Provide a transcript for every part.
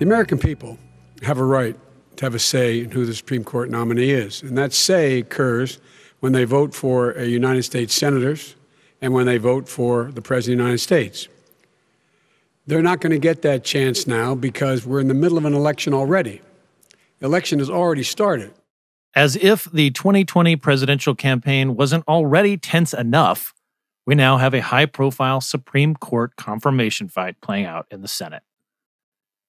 The American people have a right to have a say in who the Supreme Court nominee is. And that say occurs when they vote for uh, United States senators and when they vote for the President of the United States. They're not going to get that chance now because we're in the middle of an election already. The election has already started. As if the 2020 presidential campaign wasn't already tense enough, we now have a high profile Supreme Court confirmation fight playing out in the Senate.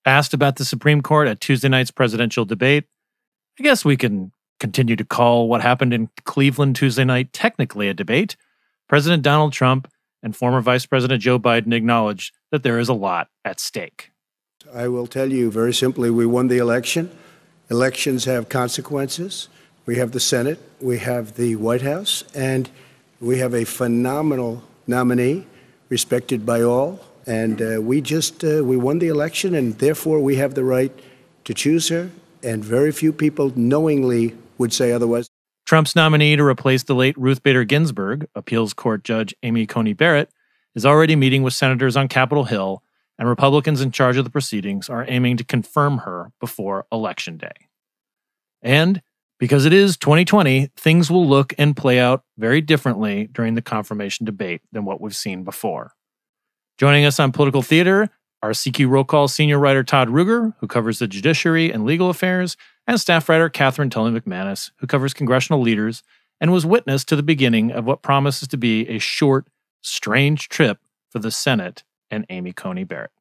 Asked about the Supreme Court at Tuesday night's presidential debate, I guess we can continue to call what happened in Cleveland Tuesday night technically a debate. President Donald Trump and former Vice President Joe Biden acknowledged that there is a lot at stake. I will tell you very simply we won the election. Elections have consequences. We have the Senate, we have the White House, and we have a phenomenal nominee, respected by all. And uh, we just uh, we won the election, and therefore we have the right to choose her. And very few people knowingly would say otherwise. Trump's nominee to replace the late Ruth Bader Ginsburg, appeals court judge Amy Coney Barrett, is already meeting with senators on Capitol Hill, and Republicans in charge of the proceedings are aiming to confirm her before Election Day. And because it is 2020, things will look and play out very differently during the confirmation debate than what we've seen before. Joining us on Political Theater are CQ Roll Call senior writer Todd Ruger, who covers the judiciary and legal affairs, and staff writer Katherine Tully McManus, who covers congressional leaders and was witness to the beginning of what promises to be a short, strange trip for the Senate and Amy Coney Barrett.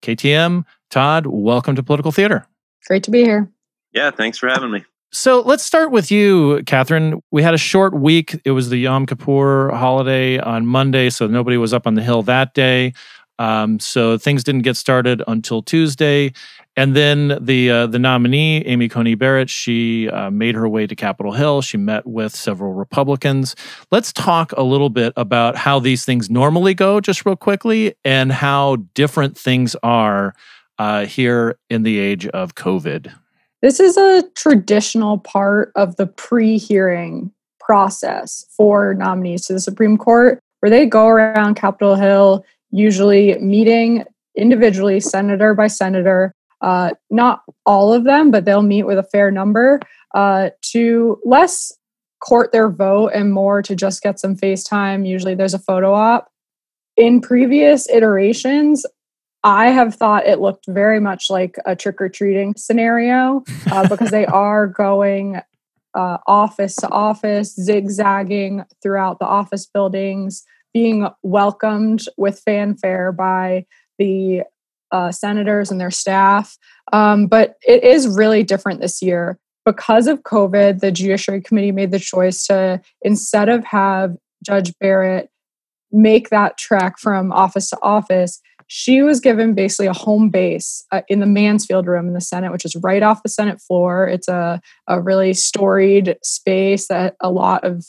KTM, Todd, welcome to Political Theater. Great to be here. Yeah, thanks for having me. So let's start with you, Katherine. We had a short week. It was the Yom Kippur holiday on Monday, so nobody was up on the Hill that day. Um, so things didn't get started until Tuesday, and then the uh, the nominee, Amy Coney Barrett, she uh, made her way to Capitol Hill. She met with several Republicans. Let's talk a little bit about how these things normally go, just real quickly, and how different things are uh, here in the age of COVID. This is a traditional part of the pre hearing process for nominees to the Supreme Court, where they go around Capitol Hill, usually meeting individually, senator by senator. Uh, not all of them, but they'll meet with a fair number uh, to less court their vote and more to just get some FaceTime. Usually there's a photo op. In previous iterations, I have thought it looked very much like a trick or treating scenario uh, because they are going uh, office to office, zigzagging throughout the office buildings, being welcomed with fanfare by the uh, senators and their staff. Um, but it is really different this year. Because of COVID, the Judiciary Committee made the choice to, instead of have Judge Barrett make that trek from office to office, she was given basically a home base uh, in the Mansfield room in the Senate, which is right off the Senate floor. It's a, a really storied space that a lot of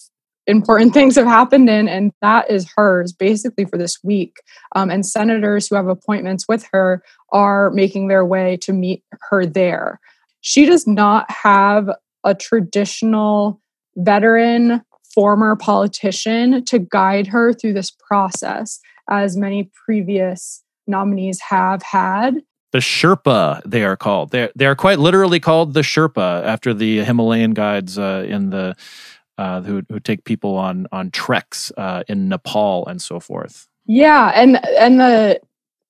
important things have happened in, and that is hers basically for this week. Um, and senators who have appointments with her are making their way to meet her there. She does not have a traditional veteran former politician to guide her through this process as many previous nominees have had. The Sherpa, they are called. They they are quite literally called the Sherpa after the Himalayan guides uh, in the uh, who who take people on on treks uh, in Nepal and so forth. Yeah, and and the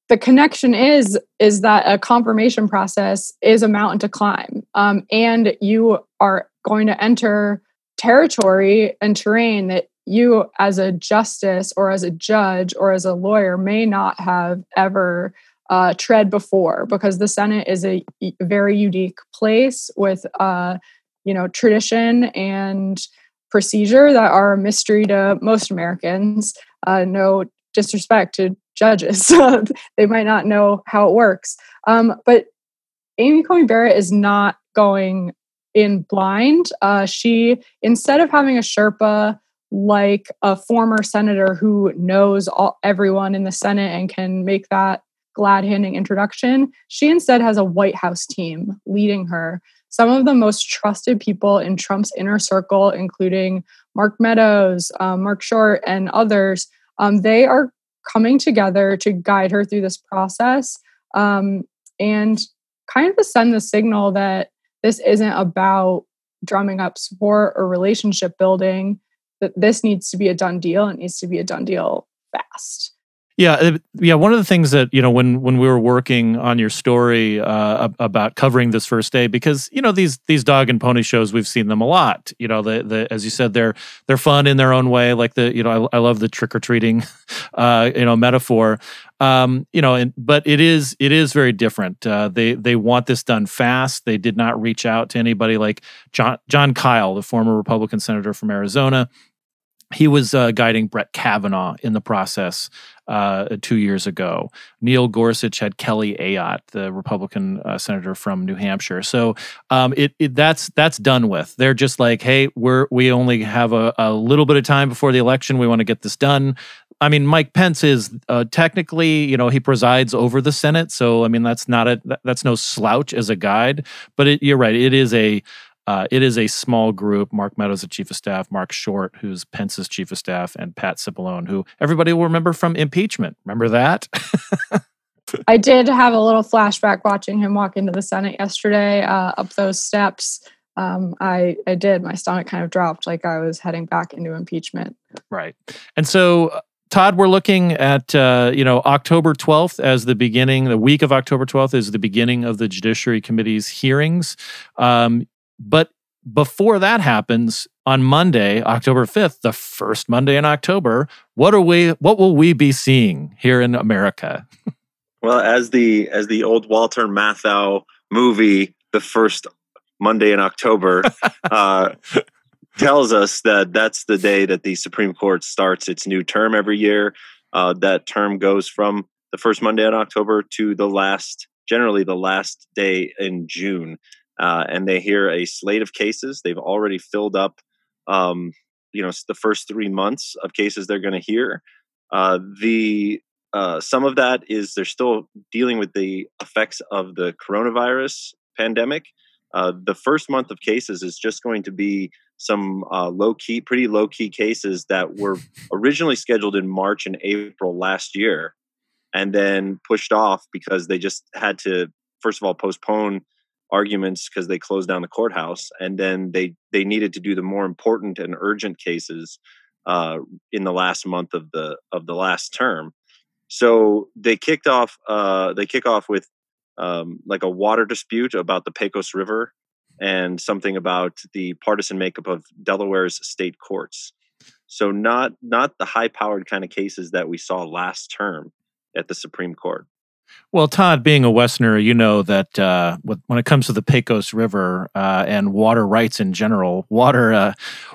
the connection is is that a confirmation process is a mountain to climb um, and you are going to enter territory and terrain that you as a justice or as a judge or as a lawyer may not have ever uh, tread before because the senate is a very unique place with uh, you know tradition and procedure that are a mystery to most americans uh, no disrespect to judges. they might not know how it works. Um, but Amy Coney Barrett is not going in blind. Uh, she, instead of having a Sherpa like a former senator who knows all, everyone in the Senate and can make that glad handing introduction, she instead has a White House team leading her. Some of the most trusted people in Trump's inner circle, including Mark Meadows, um, Mark Short, and others, um, they are coming together to guide her through this process um, and kind of to send the signal that this isn't about drumming up support or relationship building that this needs to be a done deal it needs to be a done deal fast yeah, yeah. One of the things that you know when when we were working on your story uh, about covering this first day, because you know these these dog and pony shows, we've seen them a lot. You know, the the as you said, they're they're fun in their own way. Like the you know, I, I love the trick or treating, uh, you know, metaphor. Um, you know, and but it is it is very different. Uh, they they want this done fast. They did not reach out to anybody like John Jon Kyl, the former Republican senator from Arizona he was uh, guiding Brett Kavanaugh in the process uh, two years ago. Neil Gorsuch had Kelly Ayotte, the Republican uh, senator from New Hampshire. So um, it, it, that's that's done with. They're just like, hey, we're we only have a, a little bit of time before the election. We want to get this done. I mean, Mike Pence is uh, technically, you know, he presides over the Senate, so I mean, that's not a that's no slouch as a guide. But it, you're right; it is a uh, it is a small group. Mark Meadows, the chief of staff, Mark Short, who's Pence's chief of staff, and Pat Cipollone, who everybody will remember from impeachment. Remember that? I did have a little flashback watching him walk into the Senate yesterday uh, up those steps. Um, I, I did. My stomach kind of dropped like I was heading back into impeachment. Right. And so uh, Todd, we're looking at uh, you know October 12th as the beginning. The week of October 12th is the beginning of the Judiciary Committee's hearings. Um, but before that happens on Monday, October 5th, the first Monday in October, what are we what will we be seeing here in America? well, as the as the old Walter Matthau movie, the first Monday in October, uh, tells us that that's the day that the Supreme Court starts its new term every year. Uh, that term goes from the first Monday in October to the last, generally the last day in June uh, and they hear a slate of cases. They've already filled up, um, you know, the first three months of cases they're going to hear. Uh, the uh, some of that is they're still dealing with the effects of the coronavirus pandemic. Uh, the first month of cases is just going to be some uh, low key, pretty low key cases that were originally scheduled in March and April last year, and then pushed off because they just had to, first of all, postpone arguments because they closed down the courthouse, and then they they needed to do the more important and urgent cases uh, in the last month of the of the last term. So they kicked off. Uh, they kick off with um, like a water dispute about the Pecos River and something about the partisan makeup of Delaware's state courts. So not not the high powered kind of cases that we saw last term at the Supreme Court. Well, Todd, being a Westerner, you know that uh, when it comes to the Pecos River uh, and water rights in general, water uh,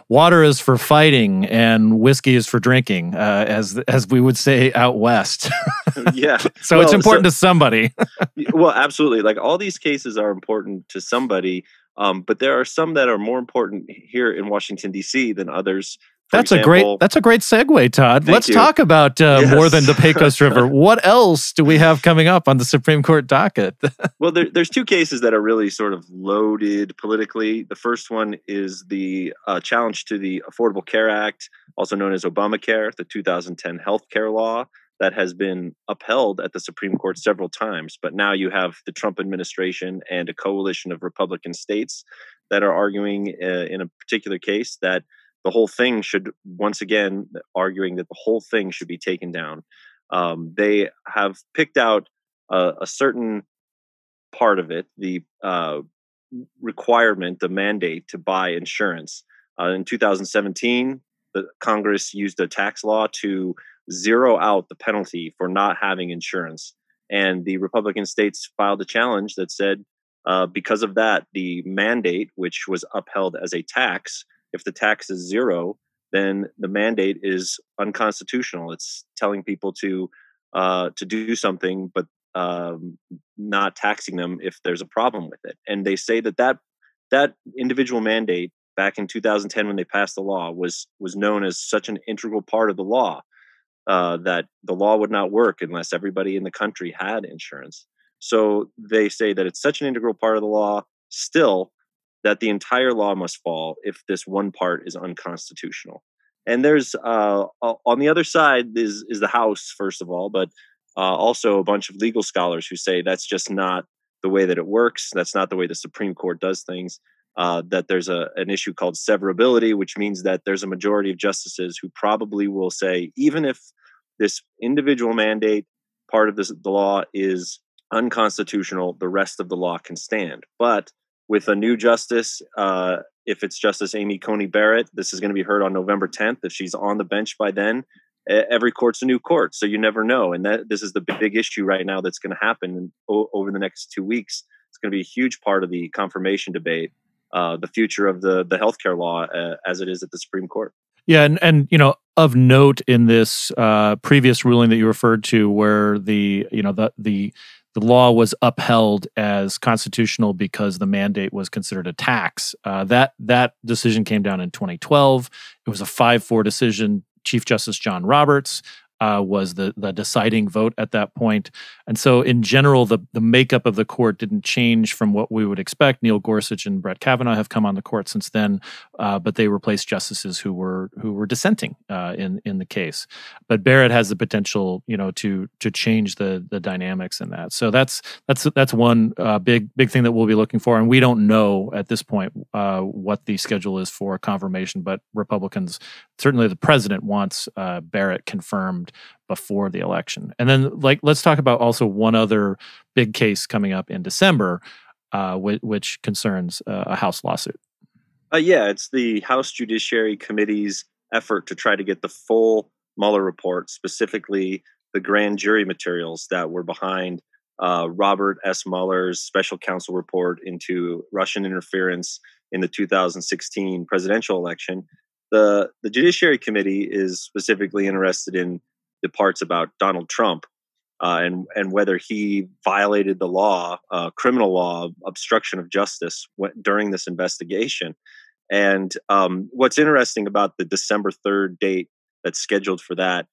water is for fighting and whiskey is for drinking, uh, as as we would say out west. yeah, so well, it's important so, to somebody. well, absolutely. Like all these cases are important to somebody, um, but there are some that are more important here in Washington D.C. than others that's example, a great. That's a great segue, Todd. Let's you. talk about uh, yes. more than the Pecos River. What else do we have coming up on the Supreme Court docket? well, there, there's two cases that are really sort of loaded politically. The first one is the uh, challenge to the Affordable Care Act, also known as Obamacare, the 2010 health care law that has been upheld at the Supreme Court several times. But now you have the Trump administration and a coalition of Republican states that are arguing uh, in a particular case that the whole thing should once again arguing that the whole thing should be taken down Um, they have picked out a, a, certain part of it, the uh, requirement, the mandate to buy insurance. Uh, in 2017, the Congress used a tax law to zero out the penalty for not having insurance. And the Republican states filed a challenge that said, uh, because of that, the mandate, which was upheld as a tax, if the tax is zero, then the mandate is unconstitutional. It's telling people to uh, to do something, but um, not taxing them if there's a problem with it. And they say that that that individual mandate back in 2010 when they passed the law was was known as such an integral part of the law uh, that the law would not work unless everybody in the country had insurance. So they say that it's such an integral part of the law still that the entire law must fall if this one part is unconstitutional. And there's uh, on the other side is is the House first of all, but uh, also a bunch of legal scholars who say that's just not the way that it works. That's not the way the Supreme Court does things. Uh, that there's a, an issue called severability, which means that there's a majority of justices who probably will say, even if this individual mandate part of this, the law is unconstitutional, the rest of the law can stand. But with a new justice, uh, if it's Justice Amy Coney Barrett, this is going to be heard on November 10th. If she's on the bench by then, every court's a new court, so you never know. And that this is the big issue right now that's going to happen over the next two weeks. It's going to be a huge part of the confirmation debate uh, the future of the the healthcare law uh, as it is at the Supreme Court. Yeah, and and you know of note in this uh, previous ruling that you referred to, where the you know the the the law was upheld as constitutional because the mandate was considered a tax. Uh, that that decision came down in 2012. It was a five four decision. Chief Justice John Roberts uh, was the the deciding vote at that point. And so, in general, the the makeup of the court didn't change from what we would expect. Neil Gorsuch and Brett Kavanaugh have come on the court since then, uh, but they replaced justices who were who were dissenting uh, in in the case. But Barrett has the potential, you know, to to change the the dynamics in that. So that's that's that's one uh, big big thing that we'll be looking for. And we don't know at this point uh, what the schedule is for confirmation, but Republicans, certainly the president wants uh, Barrett confirmed before the election. And then, like, let's talk about also one other big case coming up in December, uh, which, which, concerns uh, a House lawsuit. Uh, yeah, it's the House Judiciary Committee's effort to try to get the full Mueller report, specifically the grand jury materials that were behind uh, Robert S. Mueller's special counsel report into Russian interference in the 2016 presidential election. The, the Judiciary Committee is specifically interested in the parts about Donald Trump uh, and and whether he violated the law, uh, criminal law, obstruction of justice during this investigation. And um, what's interesting about the December third date that's scheduled for that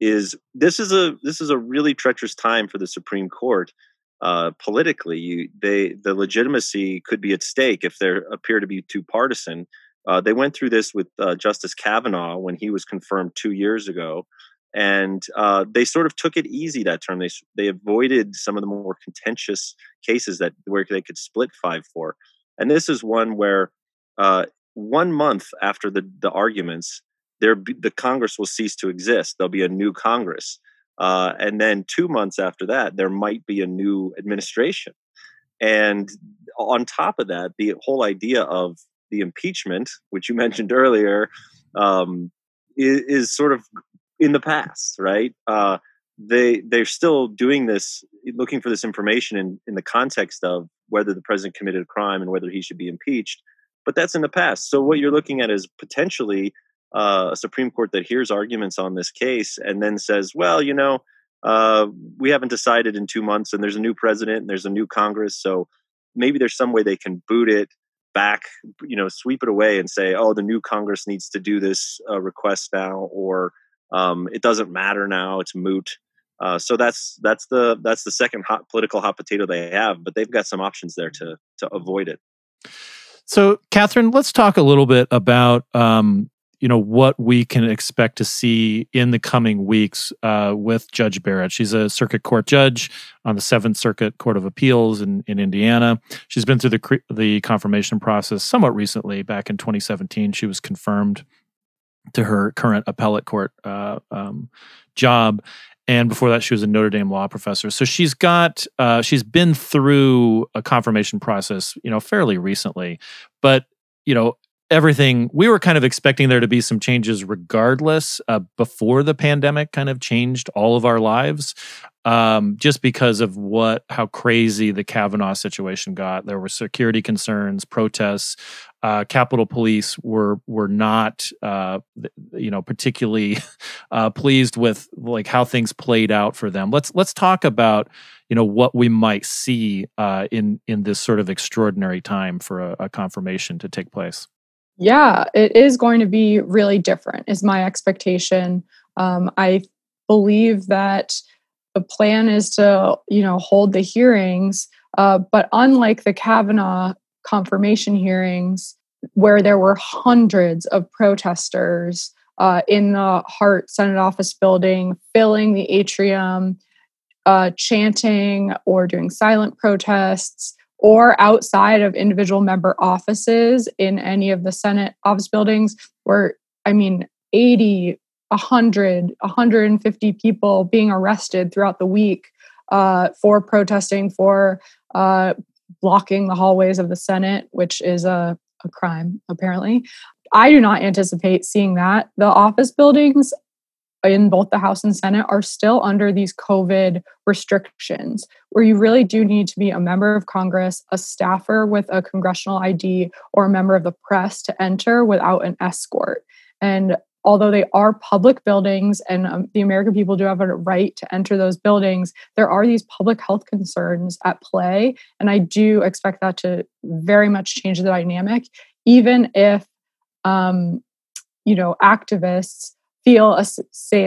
is this is a this is a really treacherous time for the Supreme Court. Uh, politically, you, they the legitimacy could be at stake if they appear to be too partisan. Uh, they went through this with uh, Justice Kavanaugh when he was confirmed two years ago and uh, they sort of took it easy that term. They they avoided some of the more contentious cases that where they could split five four, and this is one where uh, one month after the the arguments, there the Congress will cease to exist. There'll be a new Congress, uh, and then two months after that, there might be a new administration. And on top of that, the whole idea of the impeachment, which you mentioned earlier, um, is, is, sort of in the past, right? Uh, they they're still doing this, looking for this information in in the context of whether the president committed a crime and whether he should be impeached. But that's in the past. So what you're looking at is potentially uh, a Supreme Court that hears arguments on this case and then says, well, you know, uh, we haven't decided in two months, and there's a new president and there's a new Congress, so maybe there's some way they can boot it back, you know, sweep it away and say, oh, the new Congress needs to do this uh, request now, or um, it doesn't matter now; it's moot. Uh, so that's that's the that's the second hot political hot potato they have, but they've got some options there to to avoid it. So, Katherine, let's talk a little bit about um, you know what we can expect to see in the coming weeks uh, with Judge Barrett. She's a circuit court judge on the Seventh Circuit Court of Appeals in, in Indiana. She's been through the the confirmation process somewhat recently. Back in 2017, she was confirmed to her current appellate court uh, um, job. and before that, she was a Notre Dame law professor. So she's got uh, she's been through a confirmation process, you know, fairly recently. But you know, everything we were kind of expecting there to be some changes regardless uh, before the pandemic kind of changed all of our lives um, just because of what how crazy the Kavanaugh situation got. There were security concerns, protests. Uh, Capitol Police were were not, uh, you know, particularly uh, pleased with like how things played out for them. Let's let's talk about you know what we might see uh, in in this sort of extraordinary time for a, a confirmation to take place. Yeah, it is going to be really different. Is my expectation. Um, I believe that the plan is to you know hold the hearings uh, but unlike the kavanaugh confirmation hearings where there were hundreds of protesters uh, in the hart senate office building filling the atrium uh, chanting or doing silent protests or outside of individual member offices in any of the senate office buildings where i mean 80 100, 150 people being arrested throughout the week uh, for protesting, for uh, blocking the hallways of the Senate, which is a, a crime, apparently. I do not anticipate seeing that. The office buildings in both the House and Senate are still under these COVID restrictions, where you really do need to be a member of Congress, a staffer with a congressional ID, or a member of the press to enter without an escort. And although they are public buildings and um, the American people do have a right to enter those buildings, there are these public health concerns at play. And I do expect that to very much change the dynamic, even if, um, you know, activists feel a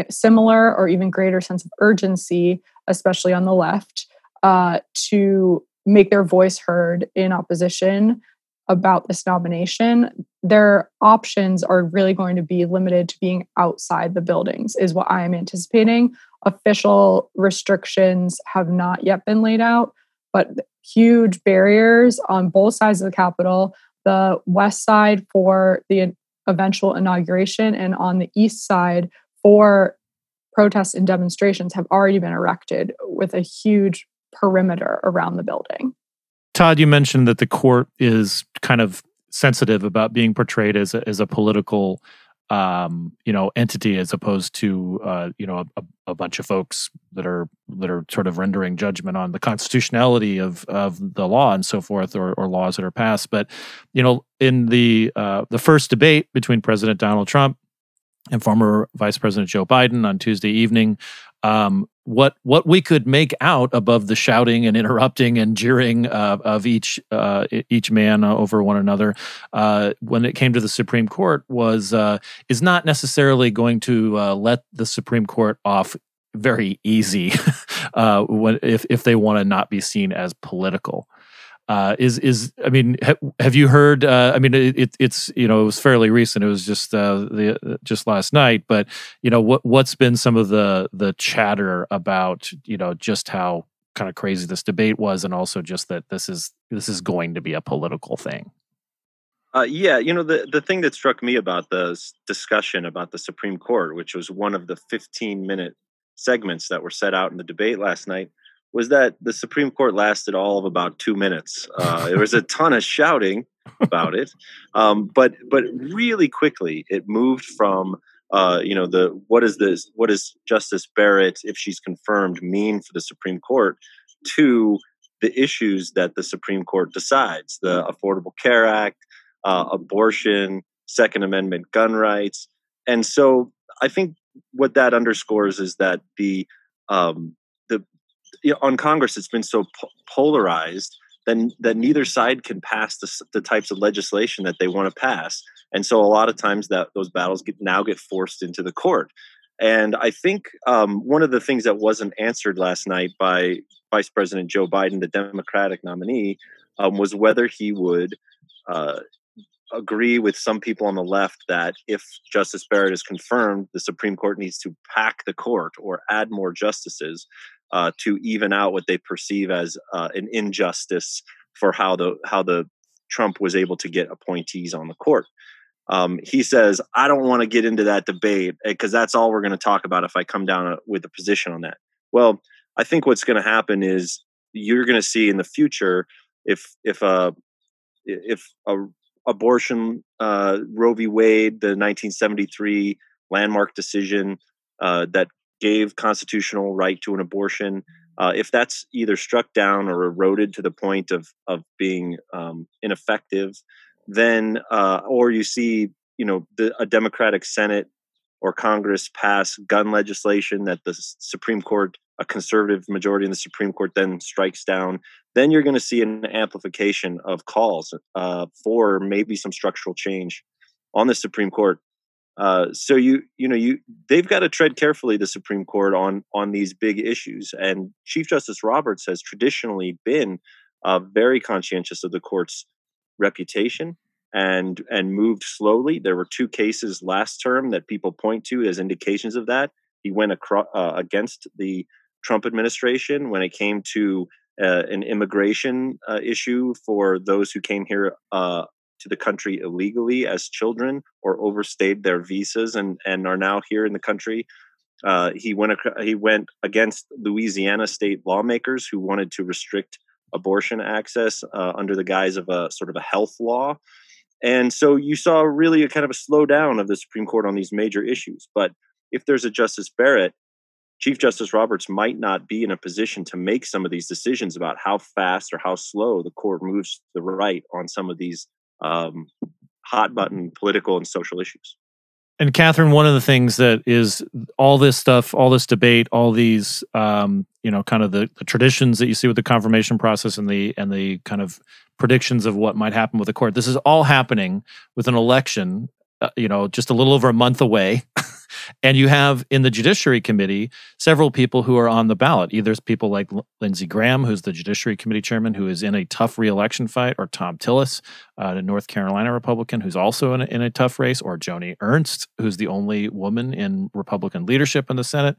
similar or even greater sense of urgency, especially on the left, uh, to make their voice heard in opposition about this nomination, their options are really going to be limited to being outside the buildings, is what I am anticipating. Official restrictions have not yet been laid out, but huge barriers on both sides of the Capitol the west side for the eventual inauguration, and on the east side for protests and demonstrations have already been erected with a huge perimeter around the building. Todd, you mentioned that the court is kind of sensitive about being portrayed as a, as a political, um, you know, entity as opposed to uh, you know a, a, bunch of folks that are that are sort of rendering judgment on the constitutionality of of the law and so forth, or, or laws that are passed. But you know, in the uh, the first debate between President Donald Trump and former Vice President Joe Biden on Tuesday evening, um, what what we could make out above the shouting and interrupting and jeering uh, of each uh, each man over one another uh, when it came to the Supreme Court was uh, is not necessarily going to uh, let the Supreme Court off very easy uh, when if if they want to not be seen as political uh, is is I mean, ha, have you heard? Uh, I mean, it, it's you know it was fairly recent. It was just uh, the just last night. But you know what what's been some of the the chatter about you know just how kind of crazy this debate was, and also just that this is this is going to be a political thing. Uh, yeah, you know the the thing that struck me about the discussion about the Supreme Court, which was one of the 15 minute segments that were set out in the debate last night, was that the Supreme Court lasted all of about two minutes. Uh, there was a ton of shouting about it, um, but but really quickly it moved from uh, you know the what is this what does Justice Barrett if she's confirmed mean for the Supreme Court to the issues that the Supreme Court decides the Affordable Care Act, uh, abortion, Second Amendment gun rights, and so I think what that underscores is that the um, on Congress, it's been so po- polarized then that neither side can pass the, the types of legislation that they want to pass. And so a lot of times that those battles get now get forced into the court. And I think um, one of the things that wasn't answered last night by Vice President Joe Biden, the Democratic nominee, um, was whether he would uh, agree with some people on the left that if Justice Barrett is confirmed, the Supreme Court needs to pack the court or add more justices uh, to even out what they perceive as uh, an injustice for how the how the Trump was able to get appointees on the court. Um, he says, I don't want to get into that debate because that's all we're going to talk about if I come down uh, with a position on that. Well, I think what's going to happen is you're going to see in the future if if a if a abortion uh, Roe v. Wade, the 1973 landmark decision uh, that gave constitutional right to an abortion, uh, if that's either struck down or eroded to the point of of being um, ineffective, then uh, or you see you know the, a Democratic Senate or Congress pass gun legislation that the Supreme Court, a conservative majority in the Supreme Court, then strikes down, then you're going to see an amplification of calls uh, for maybe some structural change on the Supreme Court. Uh, so you you know you they've got to tread carefully the Supreme Court on on these big issues. And Chief Justice Roberts has traditionally been uh, very conscientious of the court's reputation and and moved slowly. There were two cases last term that people point to as indications of that. He went across uh, against the Trump administration when it came to uh, an immigration uh, issue for those who came here uh, to the country illegally as children or overstayed their visas and and are now here in the country. Uh, he went he went against Louisiana state lawmakers who wanted to restrict abortion access uh, under the guise of a sort of a health law. And so you saw really a kind of a slowdown of the Supreme Court on these major issues. But if there's a Justice Barrett, Chief Justice Roberts might not be in a position to make some of these decisions about how fast or how slow the court moves to the right on some of these um, hot button political and social issues. And Katherine, one of the things that is all this stuff, all this debate, all these, um, you know, kind of the, the, traditions that you see with the confirmation process and the and the kind of predictions of what might happen with the court. This is all happening with an election, uh, you know, just a little over a month away. And you have in the Judiciary Committee several people who are on the ballot. Either it's people like Lindsey Graham, who's the Judiciary Committee chairman, who is in a tough reelection fight, or Thom Tillis, uh, a North Carolina Republican, who's also in a, in a tough race, or Joni Ernst, who's the only woman in Republican leadership in the Senate.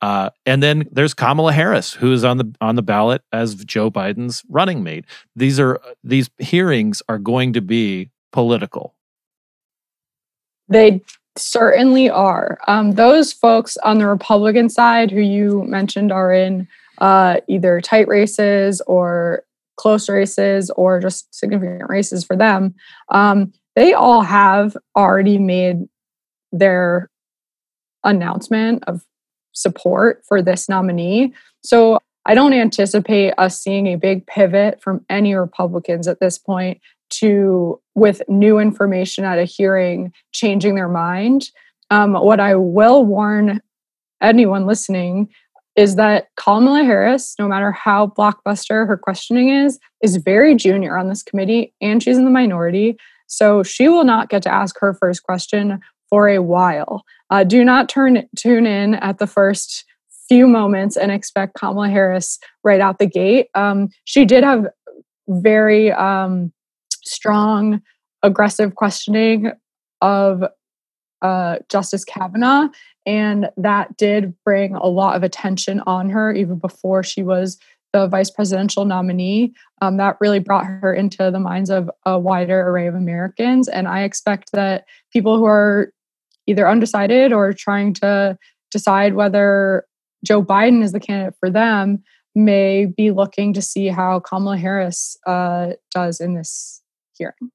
Uh, and then there's Kamala Harris, who is on the on the ballot as Joe Biden's running mate. These are these hearings are going to be political. They certainly are. Um, those folks on the Republican side who you mentioned are in uh, either tight races or close races or just significant races for them, um, they all have already made their announcement of support for this nominee. So I don't anticipate us seeing a big pivot from any Republicans at this point to with new information at a hearing changing their mind. Um, what i will warn anyone listening is that kamala harris no matter how blockbuster her questioning is is very junior on this committee and she's in the minority. So she will not get to ask her first question for a while. Uh, do not turn tune in at the first few moments and expect kamala harris right out the gate. Um, she did have very um, strong, aggressive questioning of uh, Justice Kavanaugh. And that did bring a lot of attention on her even before she was the vice presidential nominee. Um, that really brought her into the minds of a wider array of Americans. And I expect that people who are either undecided or trying to decide whether Joe Biden is the candidate for them may be looking to see how Kamala Harris uh, does in this hearing?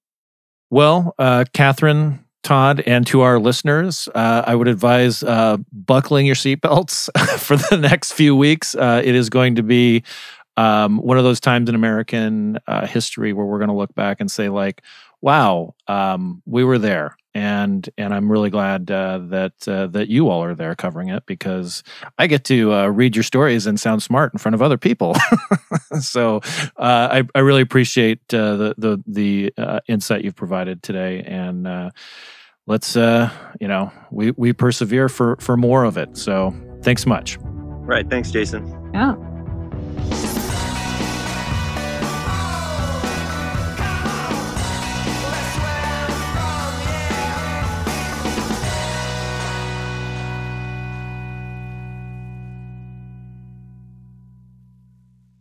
Well, uh, Katherine, Todd, and to our listeners, uh, I would advise uh, buckling your seatbelts for the next few weeks. Uh, it is going to be um, one of those times in American uh, history where we're going to look back and say, like, wow, um, we were there and and I'm really glad uh, that uh, that you all are there covering it because I get to uh, read your stories and sound smart in front of other people. so uh, I I really appreciate uh, the the the uh, insight you've provided today, and let's you know we we persevere for for more of it. So thanks much. Right. Thanks, Jason. Yeah.